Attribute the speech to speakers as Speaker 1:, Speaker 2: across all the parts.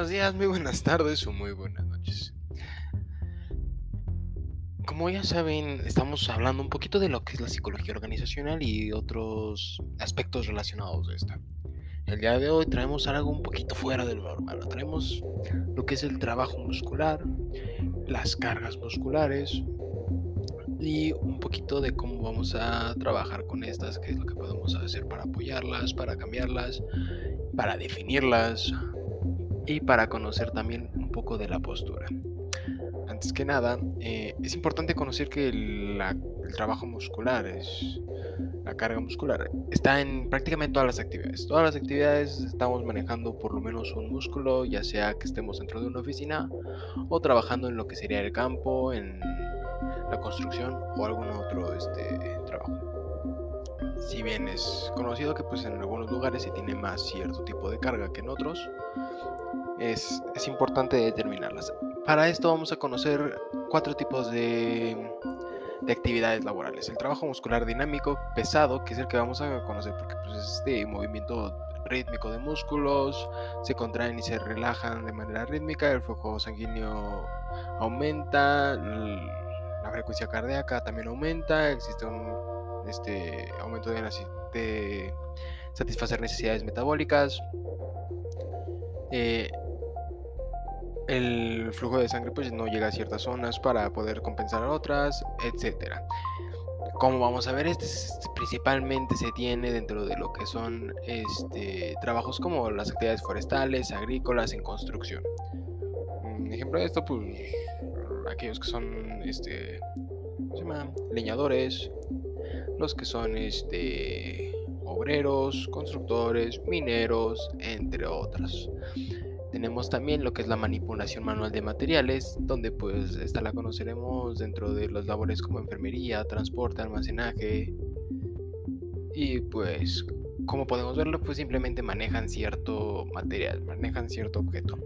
Speaker 1: buenos días, muy buenas tardes o muy buenas noches. Como ya saben, estamos hablando un poquito de lo que es la psicología organizacional y otros aspectos relacionados de esta. El día de hoy traemos algo un poquito fuera de lo normal. Traemos lo que es el trabajo muscular, las cargas musculares y un poquito de cómo vamos a trabajar con estas, qué es lo que podemos hacer para apoyarlas, para cambiarlas, para definirlas, y para conocer también un poco de la postura. Antes que nada, eh, es importante conocer que el, trabajo muscular, es, la carga muscular, está en prácticamente todas las actividades. Todas las actividades estamos manejando por lo menos un músculo, ya sea que estemos dentro de una oficina o trabajando en lo que sería el campo, en la construcción o algún otro este, trabajo si bien es conocido que pues en algunos lugares se tiene más cierto tipo de carga que en otros, es, importante determinarlas. Para esto vamos a conocer cuatro tipos de, de, actividades laborales. El trabajo muscular dinámico pesado, que es el que vamos a conocer porque pues, es este movimiento rítmico de músculos, se contraen y se relajan de manera rítmica, el flujo sanguíneo aumenta, la frecuencia cardíaca también aumenta, existe un este, aumento de, de satisfacer necesidades metabólicas. Eh, el flujo de sangre pues no llega a ciertas zonas para poder compensar a otras, etcétera. Como vamos a ver, este, principalmente se tiene dentro de lo que son este, trabajos como las actividades forestales, agrícolas, en construcción. Un ejemplo de esto, pues aquellos que son este, se llama? leñadores, los que son este, obreros, constructores, mineros, entre otros. Tenemos también lo que es la manipulación manual de materiales, donde pues esta la conoceremos dentro de las labores como enfermería, transporte, almacenaje. Y pues como podemos verlo, pues simplemente manejan cierto material, manejan cierto objeto.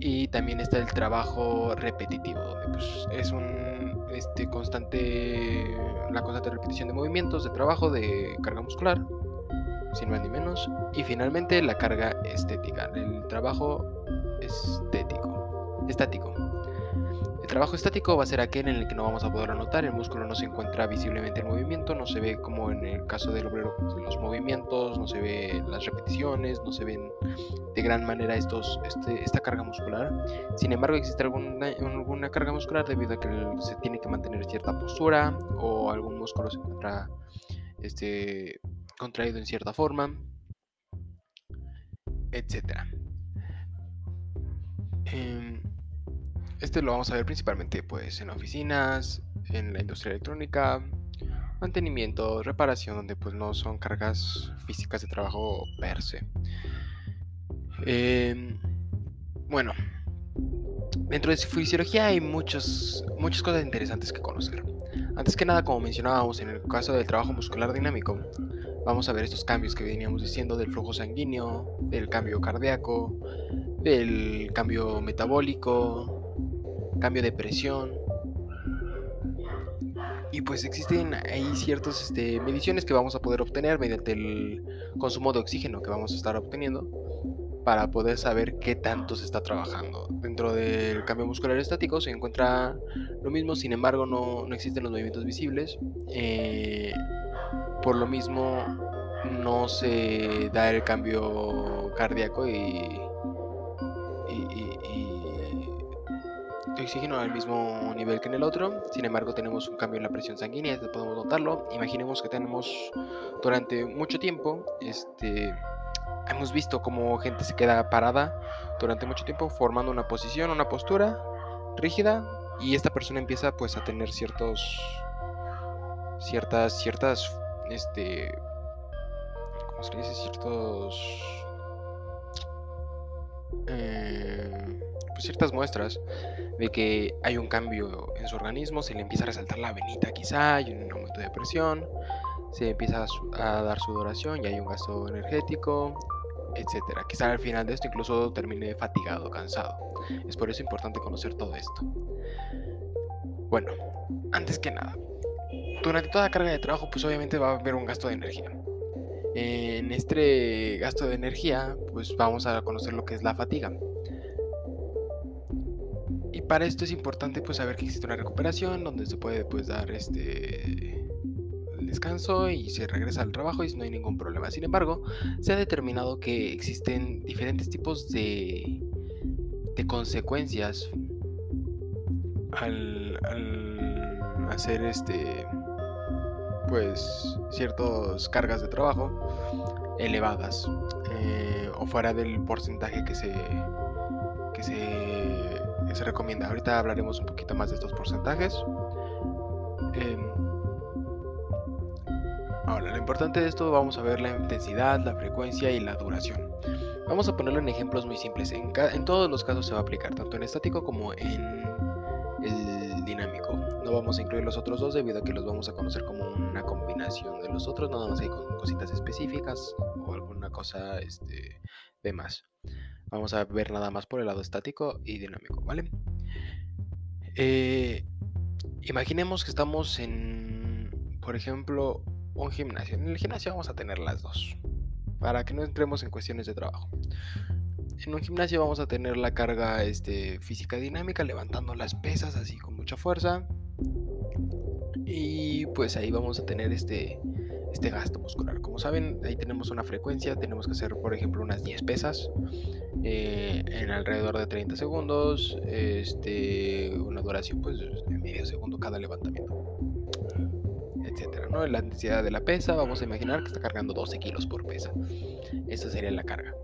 Speaker 1: Y también está el trabajo repetitivo, donde pues es un este constante la constante repetición de movimientos de trabajo de carga muscular sin más ni menos. Y finalmente la carga estética, el trabajo estético, estático. El trabajo estático va a ser aquel en el que no vamos a poder anotar, el músculo no se encuentra visiblemente en movimiento, no se ve como en el caso del obrero los movimientos, no se ve las repeticiones, no se ven de gran manera estos, este, esta carga muscular. Sin embargo, existe alguna, alguna carga muscular debido a que se tiene que mantener cierta postura o algún músculo se encuentra este, contraído en cierta forma, etc. Em, este lo vamos a ver principalmente pues, en oficinas, en la industria electrónica, mantenimiento, reparación, donde pues no son cargas físicas de trabajo per se. Em, bueno, dentro de fisiología hay muchos, muchas cosas interesantes que conocer. Antes que nada, como mencionábamos en el caso del trabajo muscular dinámico, vamos a ver estos cambios que veníamos diciendo del flujo sanguíneo, del cambio cardíaco, del cambio metabólico, cambio de presión. Y pues existen ahí ciertas este, mediciones que vamos a poder obtener mediante el consumo de oxígeno que vamos a estar obteniendo para poder saber qué tanto se está trabajando. Dentro del cambio muscular estático se encuentra lo mismo, sin embargo no, no existen los movimientos visibles. Eh, por lo mismo no se da el cambio cardíaco y, oxígeno al mismo nivel que en el otro. Sin embargo, tenemos un cambio en la presión sanguínea, podemos notarlo. Imaginemos que tenemos durante mucho tiempo, este, hemos visto cómo gente se queda parada durante mucho tiempo formando una posición, una postura rígida y esta persona empieza pues a tener ciertos ciertas ciertas este, ¿cómo se dice? Ciertos, eh, pues ciertas muestras de que hay un cambio en su organismo, se le empieza a resaltar la venita quizá, hay un aumento de presión, se empieza a, dar sudoración y hay un gasto energético, etcétera. Quizá al final de esto incluso termine fatigado, cansado. Es por eso importante conocer todo esto. Bueno, antes que nada, durante toda carga de trabajo, pues obviamente va a haber un gasto de energía. En este gasto de energía, pues vamos a conocer lo que es la fatiga. para esto es importante pues saber que existe una recuperación donde se puede pues dar este descanso y se regresa al trabajo y no hay ningún problema. Sin embargo, se ha determinado que existen diferentes tipos de, de consecuencias al, hacer este pues ciertas cargas de trabajo elevadas eh, o fuera del porcentaje que se que se, se recomienda. Ahorita hablaremos un poquito más de estos porcentajes. Em, ahora, lo importante de esto vamos a ver la intensidad, la frecuencia y la duración. Vamos a ponerlo en ejemplos muy simples. En, en todos los casos se va a aplicar, tanto en estático como en el dinámico. No vamos a incluir los otros dos debido a que los vamos a conocer como una combinación de los otros, nada más hay con cositas específicas o alguna cosa este, de más. Vamos a ver nada más por el lado estático y dinámico, ¿vale? Eh, imaginemos que estamos en, por ejemplo, un gimnasio. En el gimnasio vamos a tener las dos, para que no entremos en cuestiones de trabajo. En un gimnasio vamos a tener la carga este, física dinámica, levantando las pesas así con mucha fuerza. Y pues ahí vamos a tener este, este gasto muscular. Como saben, ahí tenemos una frecuencia, tenemos que hacer por ejemplo unas 10 pesas eh, en alrededor de 30 segundos, este, una duración pues de medio segundo cada levantamiento, etcétera. ¿no? La intensidad de la pesa, vamos a imaginar que está cargando 12 kilos por pesa. Esta sería la carga.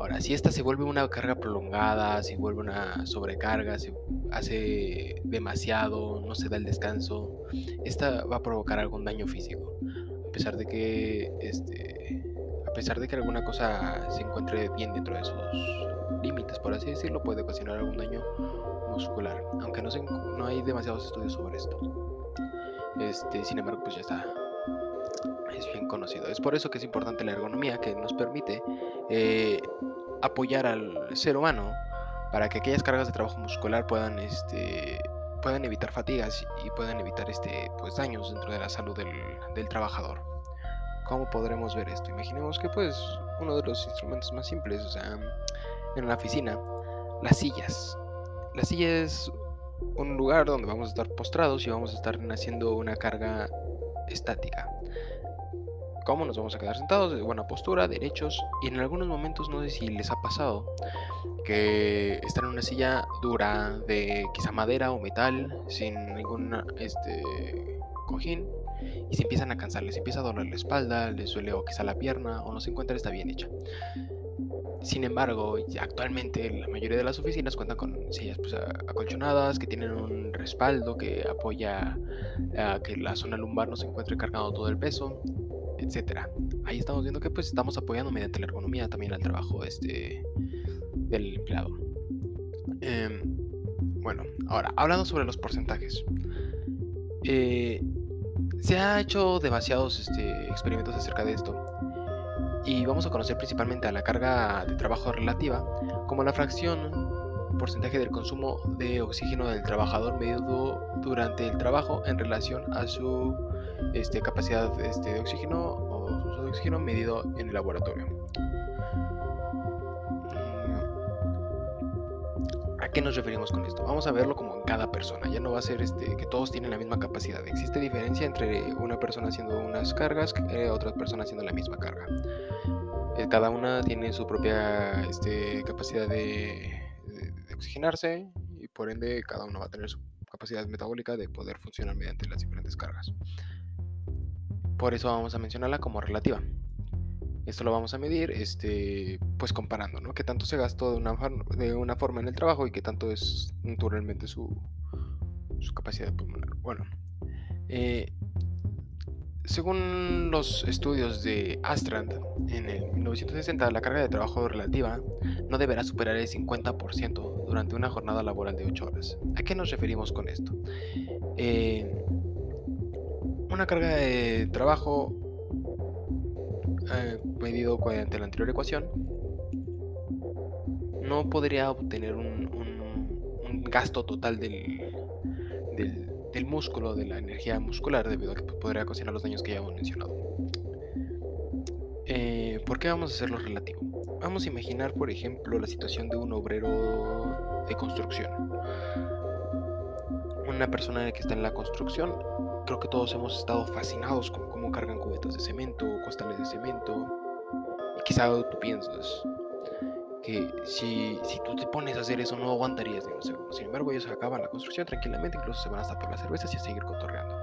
Speaker 1: Ahora, si esta se vuelve una carga prolongada, si vuelve una sobrecarga, si hace demasiado, no se da el descanso, esta va a provocar algún daño físico. A pesar de que, este, a pesar de que alguna cosa se encuentre bien dentro de sus límites, por así decirlo, puede ocasionar algún daño muscular. Aunque no, no hay demasiados estudios sobre esto. Este, sin embargo, pues ya está es bien conocido. Es por eso que es importante la ergonomía que nos permite eh, apoyar al ser humano para que aquellas cargas de trabajo muscular puedan, este, puedan evitar fatigas y puedan evitar este, pues, daños dentro de la salud del, del trabajador. ¿Cómo podremos ver esto? Imaginemos que pues uno de los instrumentos más simples, o sea, en la oficina, las sillas. La silla es un lugar donde vamos a estar postrados y vamos a estar haciendo una carga estática cómo nos vamos a quedar sentados, de buena postura, derechos. Y en algunos momentos, no sé si les ha pasado, que están en una silla dura de quizá madera o metal, sin ningún este, cojín, y se empiezan a cansar, les empieza a doler la espalda, les duele o quizá la pierna, o no se encuentra está bien hecha. Sin embargo, actualmente la mayoría de las oficinas cuentan con sillas pues, acolchonadas, que tienen un respaldo que apoya a que la zona lumbar no se encuentre cargando todo el peso etcétera. Ahí estamos viendo que pues estamos apoyando mediante la ergonomía también al trabajo este, del empleado. Em, bueno, ahora, hablando sobre los porcentajes. Eh, se ha hecho demasiados este, experimentos acerca de esto. Y vamos a conocer principalmente a la carga de trabajo relativa como la fracción porcentaje del consumo de oxígeno del trabajador medido durante el trabajo en relación a su este, capacidad este, de oxígeno o uso de oxígeno medido en el laboratorio. ¿A qué nos referimos con esto? Vamos a verlo como en cada persona. Ya no va a ser este, que todos tienen la misma capacidad. Existe diferencia entre una persona haciendo unas cargas y otras personas haciendo la misma carga. Eh, cada una tiene su propia este, capacidad de, de oxigenarse y por ende cada uno va a tener su capacidad metabólica de poder funcionar mediante las diferentes cargas. Por eso vamos a mencionarla como relativa. Esto lo vamos a medir este, pues comparando, ¿no? Qué tanto se gastó de una, de una forma en el trabajo y qué tanto es naturalmente su, su capacidad pulmonar. Bueno, eh, según los estudios de Astrand, en el 1960 la carga de trabajo relativa no deberá superar el 50% durante una jornada laboral de 8 horas. ¿A qué nos referimos con esto? Eh, una carga de trabajo eh, medido la anterior ecuación no podría obtener un, gasto total del, del, músculo, de la energía muscular, debido a que podría ocasionar los daños que ya hemos mencionado. Eh, ¿Por qué vamos a hacerlo relativo? Vamos a imaginar, por ejemplo, la situación de un obrero de construcción. una persona que está en la construcción, creo que todos hemos estado fascinados con cómo cargan cubetas de cemento, costales de cemento. Y quizá tú piensas que si, tú te pones a hacer eso no aguantarías ni un segundo. Sin embargo, ellos acaban la construcción tranquilamente, incluso se van hasta por las cervezas y a seguir cotorreando.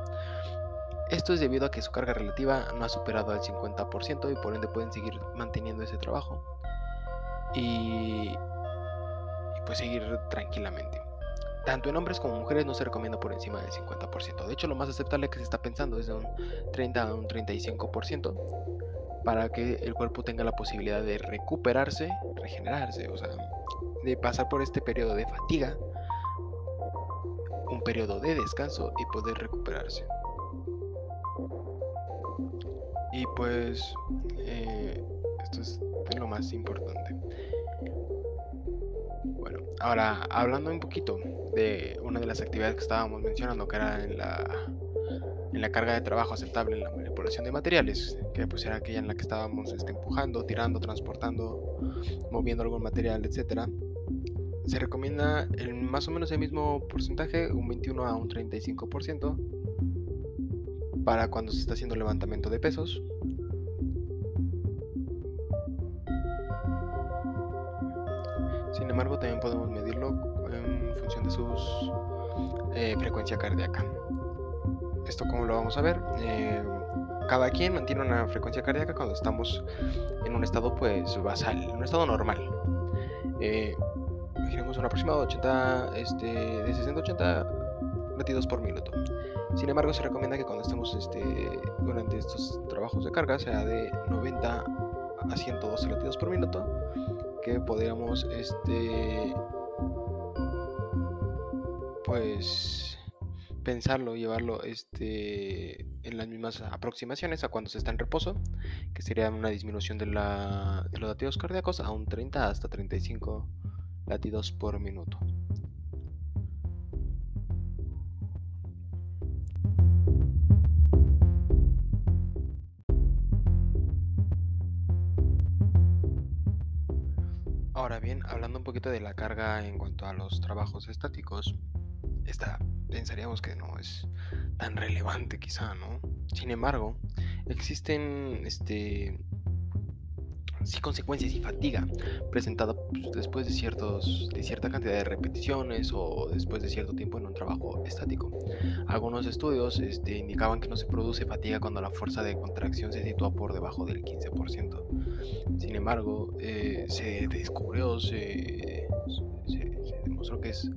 Speaker 1: Esto es debido a que su carga relativa no ha superado al 50% y por ende pueden seguir manteniendo ese trabajo y, y pues seguir tranquilamente. Tanto en hombres como mujeres no se recomienda por encima del 50%. De hecho, lo más aceptable que se está pensando es de un 30 a un 35% para que el cuerpo tenga la posibilidad de recuperarse, regenerarse, o sea, de pasar por este periodo de fatiga, un periodo de descanso y poder recuperarse. Y pues eh, esto es lo más importante. Ahora hablando un poquito de una de las actividades que estábamos mencionando, que era en la, en la carga de trabajo aceptable en la manipulación de materiales, que pues era aquella en la que estábamos este, empujando, tirando, transportando, moviendo algún material, etcétera. Se recomienda el, más o menos el mismo porcentaje, un 21 a un 35%, para cuando se está haciendo levantamiento de pesos. Sin embargo, también podemos medirlo en función de su eh, frecuencia cardíaca. ¿Esto cómo lo vamos a ver? Eh, cada quien mantiene una frecuencia cardíaca cuando estamos en un estado pues basal, en un estado normal. Eh, imaginemos un aproximado de 80, este, de 60 a 80 latidos por minuto. Sin embargo, se recomienda que cuando estemos este, durante estos trabajos de carga sea de 90 a 112 latidos por minuto, que podríamos este, pues pensarlo, llevarlo este, en las mismas aproximaciones a cuando se está en reposo, que sería una disminución de, la, de los latidos cardíacos a un 30 hasta 35 latidos por minuto. Hablando un poquito de la carga en cuanto a los trabajos estáticos, esta pensaríamos que no es tan relevante quizá, ¿no? Sin embargo, existen este sí consecuencias y fatiga presentada pues, después de ciertos de cierta cantidad de repeticiones o después de cierto tiempo en un trabajo estático. Algunos estudios este, indicaban que no se produce fatiga cuando la fuerza de contracción se sitúa por debajo del 15%. Sin embargo, eh, se descubrió, se, se demostró que es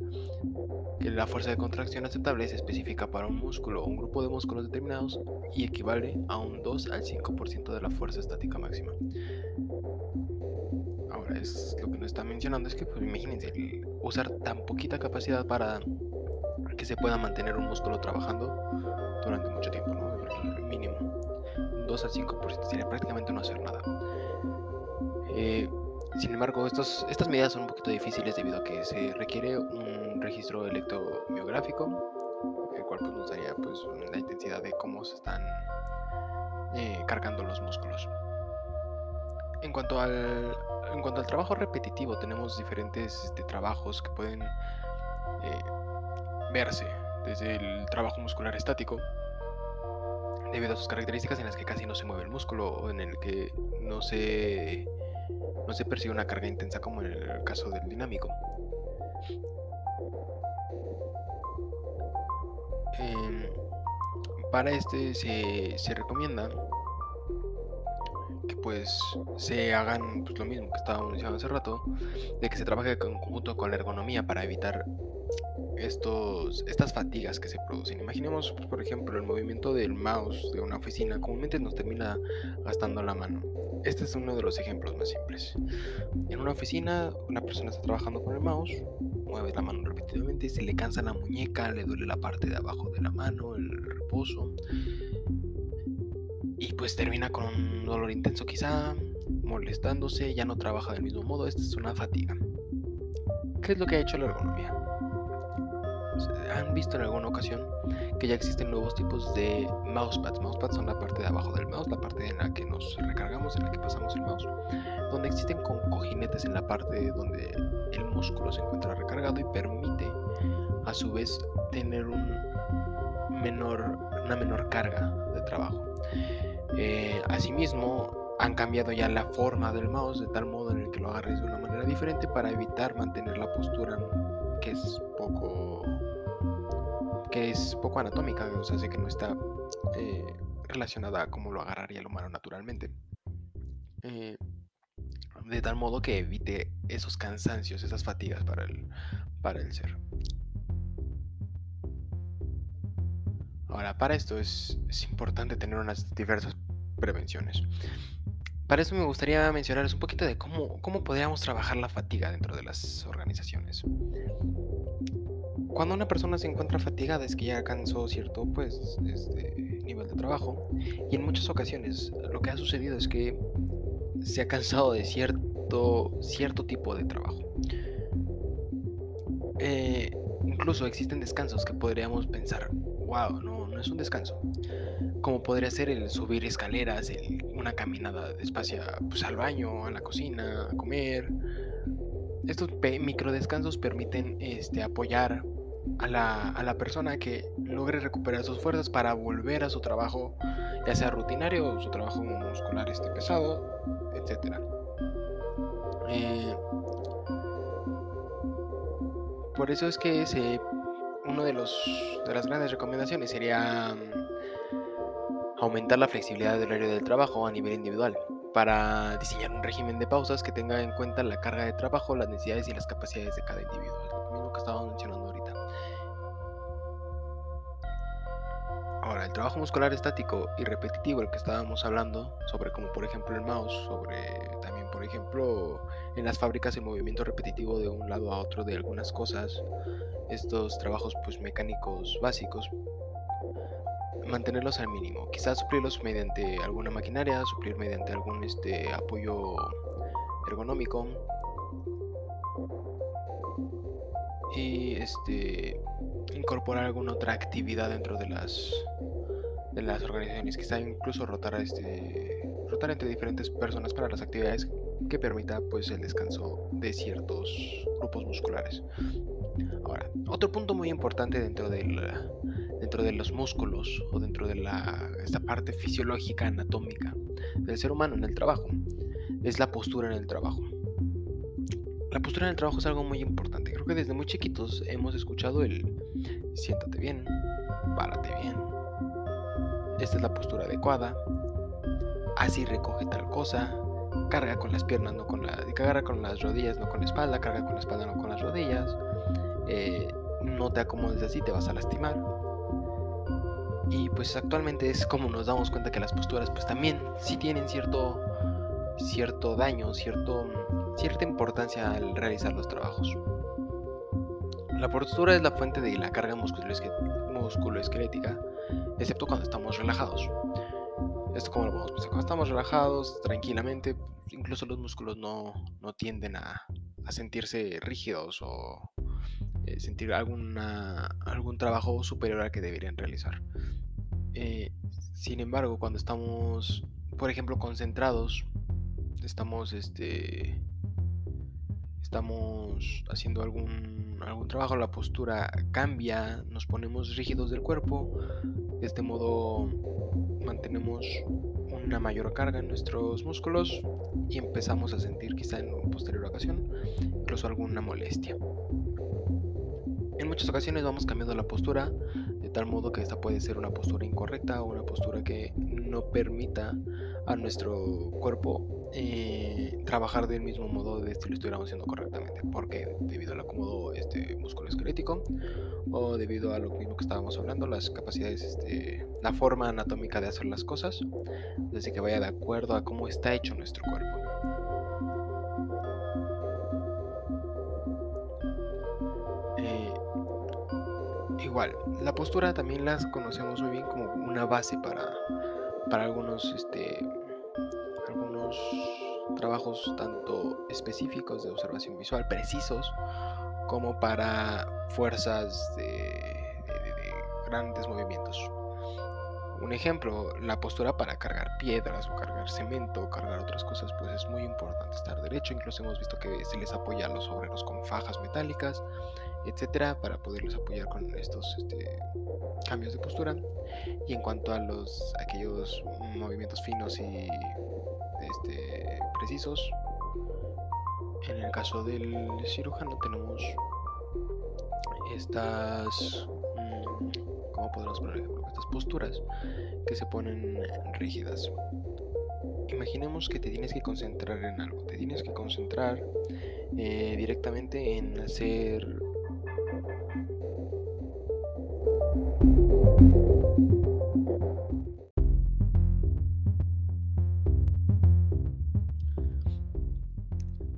Speaker 1: que la fuerza de contracción aceptable es específica para un músculo o un grupo de músculos determinados y equivale a un 2 al 5% de la fuerza estática máxima. Es, lo que nos está mencionando es que, pues imagínense, usar tan poquita capacidad para que se pueda mantener un músculo trabajando durante mucho tiempo, ¿no? Mínimo. 2 al 5% sería prácticamente no hacer nada. Eh, sin embargo, estos, estas medidas son un poquito difíciles debido a que se requiere un registro electromiográfico, el cual pues, nos daría pues, la intensidad de cómo se están eh, cargando los músculos. En cuanto al, en cuanto al trabajo repetitivo, tenemos diferentes este, trabajos que pueden eh, verse desde el trabajo muscular estático, debido a sus características en las que casi no se mueve el músculo o en el que no se no se percibe una carga intensa como en el caso del dinámico. Em, para este se, recomienda que pues se hagan pues, lo mismo que estábamos diciendo hace rato, de que se trabaje en conjunto con la ergonomía para evitar estos, estas fatigas que se producen. Imaginemos, pues, por ejemplo, el movimiento del mouse de una oficina, comúnmente nos termina gastando la mano. Este es uno de los ejemplos más simples. En una oficina, una persona está trabajando con el mouse, mueve la mano repetidamente, se le cansa la muñeca, le duele la parte de abajo de la mano, el reposo, pues termina con un dolor intenso quizá, molestándose, ya no trabaja del mismo modo, esta es una fatiga. ¿Qué es lo que ha hecho la ergonomía? han visto en alguna ocasión que ya existen nuevos tipos de mousepads. Mousepads son la parte de abajo del mouse, la parte en la que nos recargamos, en la que pasamos el mouse, donde existen con cojinetes en la parte donde el músculo se encuentra recargado y permite a su vez tener un menor, una menor carga de trabajo. Eh, asimismo, han cambiado ya la forma del mouse de tal modo en el que lo agarres de una manera diferente para evitar mantener la postura que es poco que es poco anatómica, o sea, sé que no está eh, relacionada a cómo lo agarraría el humano naturalmente. Eh, de tal modo que evite esos cansancios, esas fatigas para el, para el ser. Ahora, para esto es, importante tener unas diversas prevenciones. Para eso me gustaría mencionarles un poquito de cómo, cómo podríamos trabajar la fatiga dentro de las organizaciones. Cuando una persona se encuentra fatigada es que ya alcanzó cierto pues, este, nivel de trabajo y en muchas ocasiones lo que ha sucedido es que se ha cansado de cierto, cierto tipo de trabajo. Eh, incluso existen descansos que podríamos pensar, wow, no, no es un descanso. Como podría ser el subir escaleras, una caminada despacio pues, al baño, a la cocina, a comer. Estos micro descansos permiten este, apoyar a la, a la, persona que logre recuperar sus fuerzas para volver a su trabajo, ya sea rutinario o su trabajo muscular este pesado, etc. Eh, por eso es que ese, uno de, los, de las grandes recomendaciones sería mm, aumentar la flexibilidad del horario del trabajo a nivel individual para diseñar un régimen de pausas que tenga en cuenta la carga de trabajo, las necesidades y las capacidades de cada individuo. Lo mismo que estábamos mencionando ahorita. Ahora, el trabajo muscular estático y repetitivo, el que estábamos hablando, sobre como por ejemplo el mouse, sobre también por ejemplo en las fábricas el movimiento repetitivo de un lado a otro de algunas cosas, estos trabajos pues mecánicos básicos, mantenerlos al mínimo, quizás suplirlos mediante alguna maquinaria, suplir mediante algún este apoyo ergonómico y este incorporar alguna otra actividad dentro de las de las organizaciones, quizá incluso rotar este rotar entre diferentes personas para las actividades que permita pues el descanso de ciertos grupos musculares. Ahora, otro punto muy importante dentro del dentro de los músculos o dentro de la esta parte fisiológica anatómica del ser humano en el trabajo es la postura en el trabajo. La postura en el trabajo es algo muy importante. Creo que desde muy chiquitos hemos escuchado el siéntate bien, párate bien. Esta es la postura adecuada. Así recoge tal cosa. Carga con las piernas, no con la. Carga con las rodillas, no con la espalda. Carga con la espalda, no con las rodillas. Eh, no te acomodes así, te vas a lastimar. Y pues actualmente es como nos damos cuenta que las posturas pues también sí tienen cierto cierto daño, cierto cierta importancia al realizar los trabajos. La postura es la fuente de la carga musculoesquelética, excepto cuando estamos relajados. Esto como lo vamos cuando estamos relajados, tranquilamente, incluso los músculos no, tienden a, sentirse rígidos o eh, sentir alguna, algún trabajo superior al que deberían realizar. Eh, sin embargo, cuando estamos, por ejemplo, concentrados, estamos este, estamos haciendo algún, algún trabajo, la postura cambia, nos ponemos rígidos del cuerpo, de este modo mantenemos una mayor carga en nuestros músculos y empezamos a sentir quizá en posterior ocasión incluso alguna molestia. En muchas ocasiones vamos cambiando la postura tal modo que esta puede ser una postura incorrecta o una postura que no permita a nuestro cuerpo eh, trabajar del mismo modo de si lo estuviéramos haciendo correctamente. porque Debido al acomodo este, musculoesquelético o debido a lo mismo que estábamos hablando, las capacidades, este, la forma anatómica de hacer las cosas, desde que vaya de acuerdo a cómo está hecho nuestro cuerpo. Igual, la postura también las conocemos muy bien como una base para para algunos, este, algunos trabajos tanto específicos de observación visual precisos como para fuerzas de, grandes movimientos. Un ejemplo, la postura para cargar piedras o cargar cemento o cargar otras cosas, pues es muy importante estar derecho. Incluso hemos visto que se les apoya a los obreros con fajas metálicas etcétera, para poderlos apoyar con estos este, cambios de postura. Y en cuanto a los aquellos movimientos finos y este, precisos, en el caso del cirujano tenemos estas, mm, ¿cómo poner ejemplo? Estas posturas que se ponen rígidas. Imaginemos que te tienes que concentrar en algo, te tienes que concentrar eh, directamente en hacer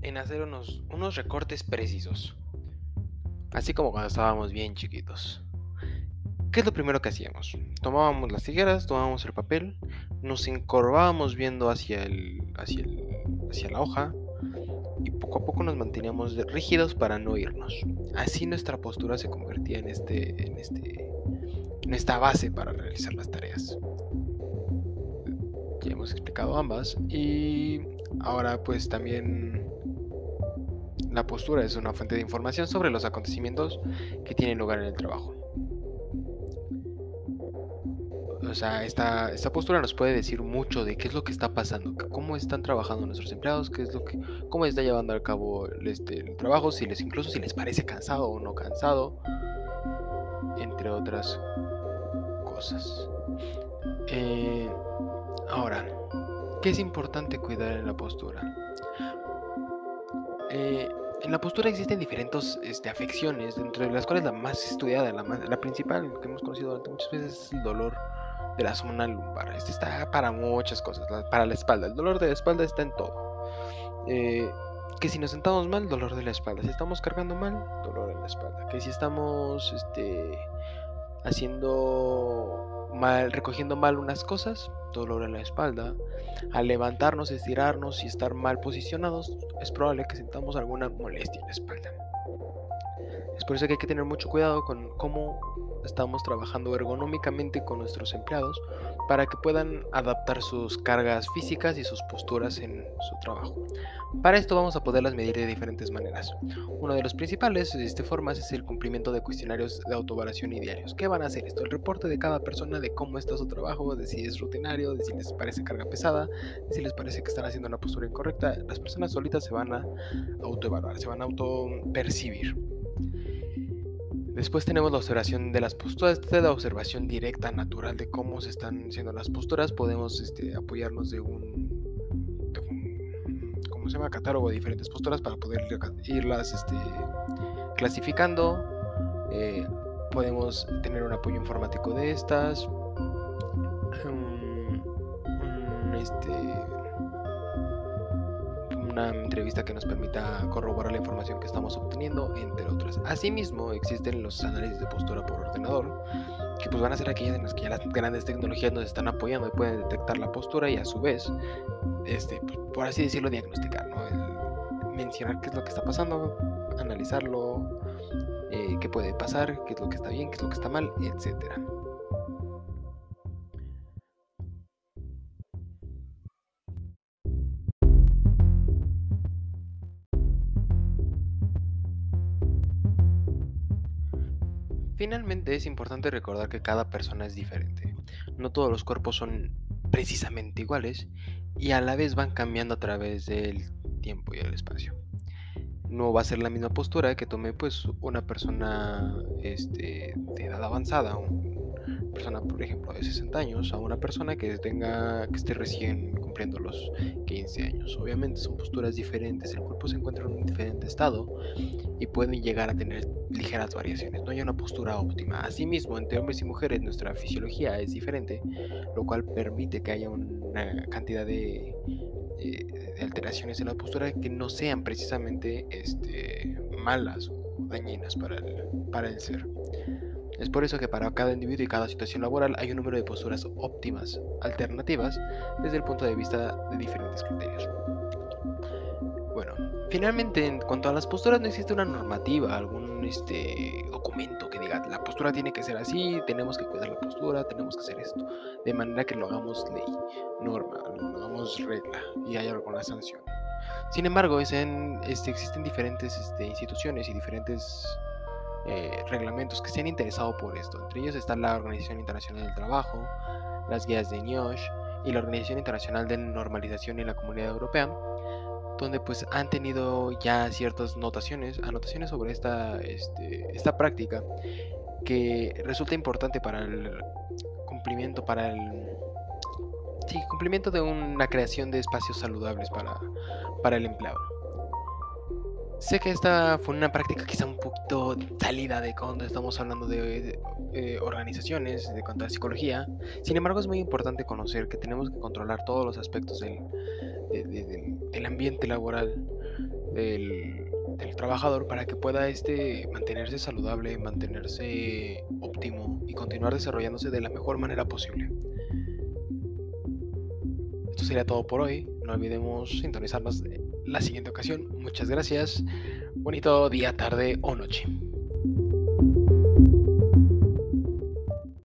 Speaker 1: en hacer unos, recortes precisos. Así como cuando estábamos bien chiquitos. ¿Qué es lo primero que hacíamos? Tomábamos las tijeras, tomábamos el papel, nos encorvábamos viendo hacia, el, hacia, hacia la hoja y poco a poco nos manteníamos rígidos para no irnos. Así nuestra postura se convertía en, este, en, este, esta base para realizar las tareas. Ya hemos explicado ambas y ahora pues también la postura es una fuente de información sobre los acontecimientos que tienen lugar en el trabajo. O sea, esta, esta postura nos puede decir mucho de qué es lo que está pasando, cómo están trabajando nuestros empleados, qué es lo que, cómo está llevando a cabo este, el trabajo, si les incluso si les parece cansado o no cansado, entre otras cosas. Eh, ahora, ¿qué es importante cuidar en la postura? Eh, en la postura existen diferentes este, afecciones, dentro de las cuales la más estudiada, la, la principal que hemos conocido durante muchas veces es el dolor de la zona lumbar. Este está para muchas cosas, para la espalda. El dolor de la espalda está en todo. Eh, que si nos sentamos mal, dolor de la espalda. Si estamos cargando mal, dolor en la espalda. Que si estamos este, haciendo mal, recogiendo mal unas cosas, dolor en la espalda. Al levantarnos, estirarnos y estar mal posicionados, es probable que sintamos alguna molestia en la espalda. Es por eso que hay que tener mucho cuidado con cómo estamos trabajando ergonómicamente con nuestros empleados para que puedan adaptar sus cargas físicas y sus posturas en su trabajo. Para esto vamos a poderlas medir de diferentes maneras. Uno de los principales de esta forma es el cumplimiento de cuestionarios de autoevaluación y diarios. ¿Qué van a hacer esto? El reporte de cada persona de cómo está su trabajo, de si es rutinario, de si les parece carga pesada, de si les parece que están haciendo una postura incorrecta. Las personas solitas se van a autoevaluar, se van a autopercibir. Después tenemos la observación de las posturas, esta es la observación directa, natural de cómo se están haciendo las posturas. Podemos este, apoyarnos de un, ¿cómo se llama? Catálogo de diferentes posturas para poder irlas este, clasificando. Eh, podemos tener un apoyo informático de estas. este, una entrevista que nos permita corroborar la información que estamos obteniendo, entre otras. Asimismo, existen los análisis de postura por ordenador, que pues van a ser aquellas en las que ya las grandes tecnologías nos están apoyando y pueden detectar la postura y a su vez, este, pues, por así decirlo, diagnosticar, ¿no? mencionar qué es lo que está pasando, analizarlo, eh, qué puede pasar, qué es lo que está bien, qué es lo que está mal, etcétera. Finalmente es importante recordar que cada persona es diferente. No todos los cuerpos son precisamente iguales y a la vez van cambiando a través del tiempo y el espacio. No va a ser la misma postura que tome pues una persona este, de edad avanzada, una persona por ejemplo de 60 años, a una persona que tenga que esté recién cumpliendo los 15 años. Obviamente son posturas diferentes, el cuerpo se encuentra en un diferente estado y pueden llegar a tener ligeras variaciones, no hay una postura óptima. Asimismo, entre hombres y mujeres nuestra fisiología es diferente, lo cual permite que haya una cantidad de, alteraciones en la postura que no sean precisamente este, malas o dañinas para el ser. Es por eso que para cada individuo y cada situación laboral hay un número de posturas óptimas, alternativas, desde el punto de vista de diferentes criterios. Bueno, finalmente en cuanto a las posturas no existe una normativa, algún este, documento que diga la postura tiene que ser así, tenemos que cuidar la postura, tenemos que hacer esto, de manera que lo hagamos ley, norma, lo hagamos regla y haya alguna sanción. Sin embargo, es este, existen diferentes este, instituciones y diferentes eh, reglamentos que se han interesado por esto. Entre ellos está la Organización Internacional del Trabajo, las guías de NIOSH y la Organización Internacional de Normalización y la Comunidad Europea, donde pues han tenido ya ciertas notaciones, anotaciones sobre esta, este, esta práctica que resulta importante para el cumplimiento, para el sí, cumplimiento de una creación de espacios saludables para, para el empleado. Sé que esta fue una práctica quizá un poquito salida de cuando estamos hablando de, eh, organizaciones, de cuanto a psicología. Sin embargo, es muy importante conocer que tenemos que controlar todos los aspectos del, del ambiente laboral del, trabajador para que pueda este mantenerse saludable, mantenerse óptimo y continuar desarrollándose de la mejor manera posible. Esto sería todo por hoy. No olvidemos sintonizarnos la siguiente ocasión. Muchas gracias. Bonito día, tarde o noche.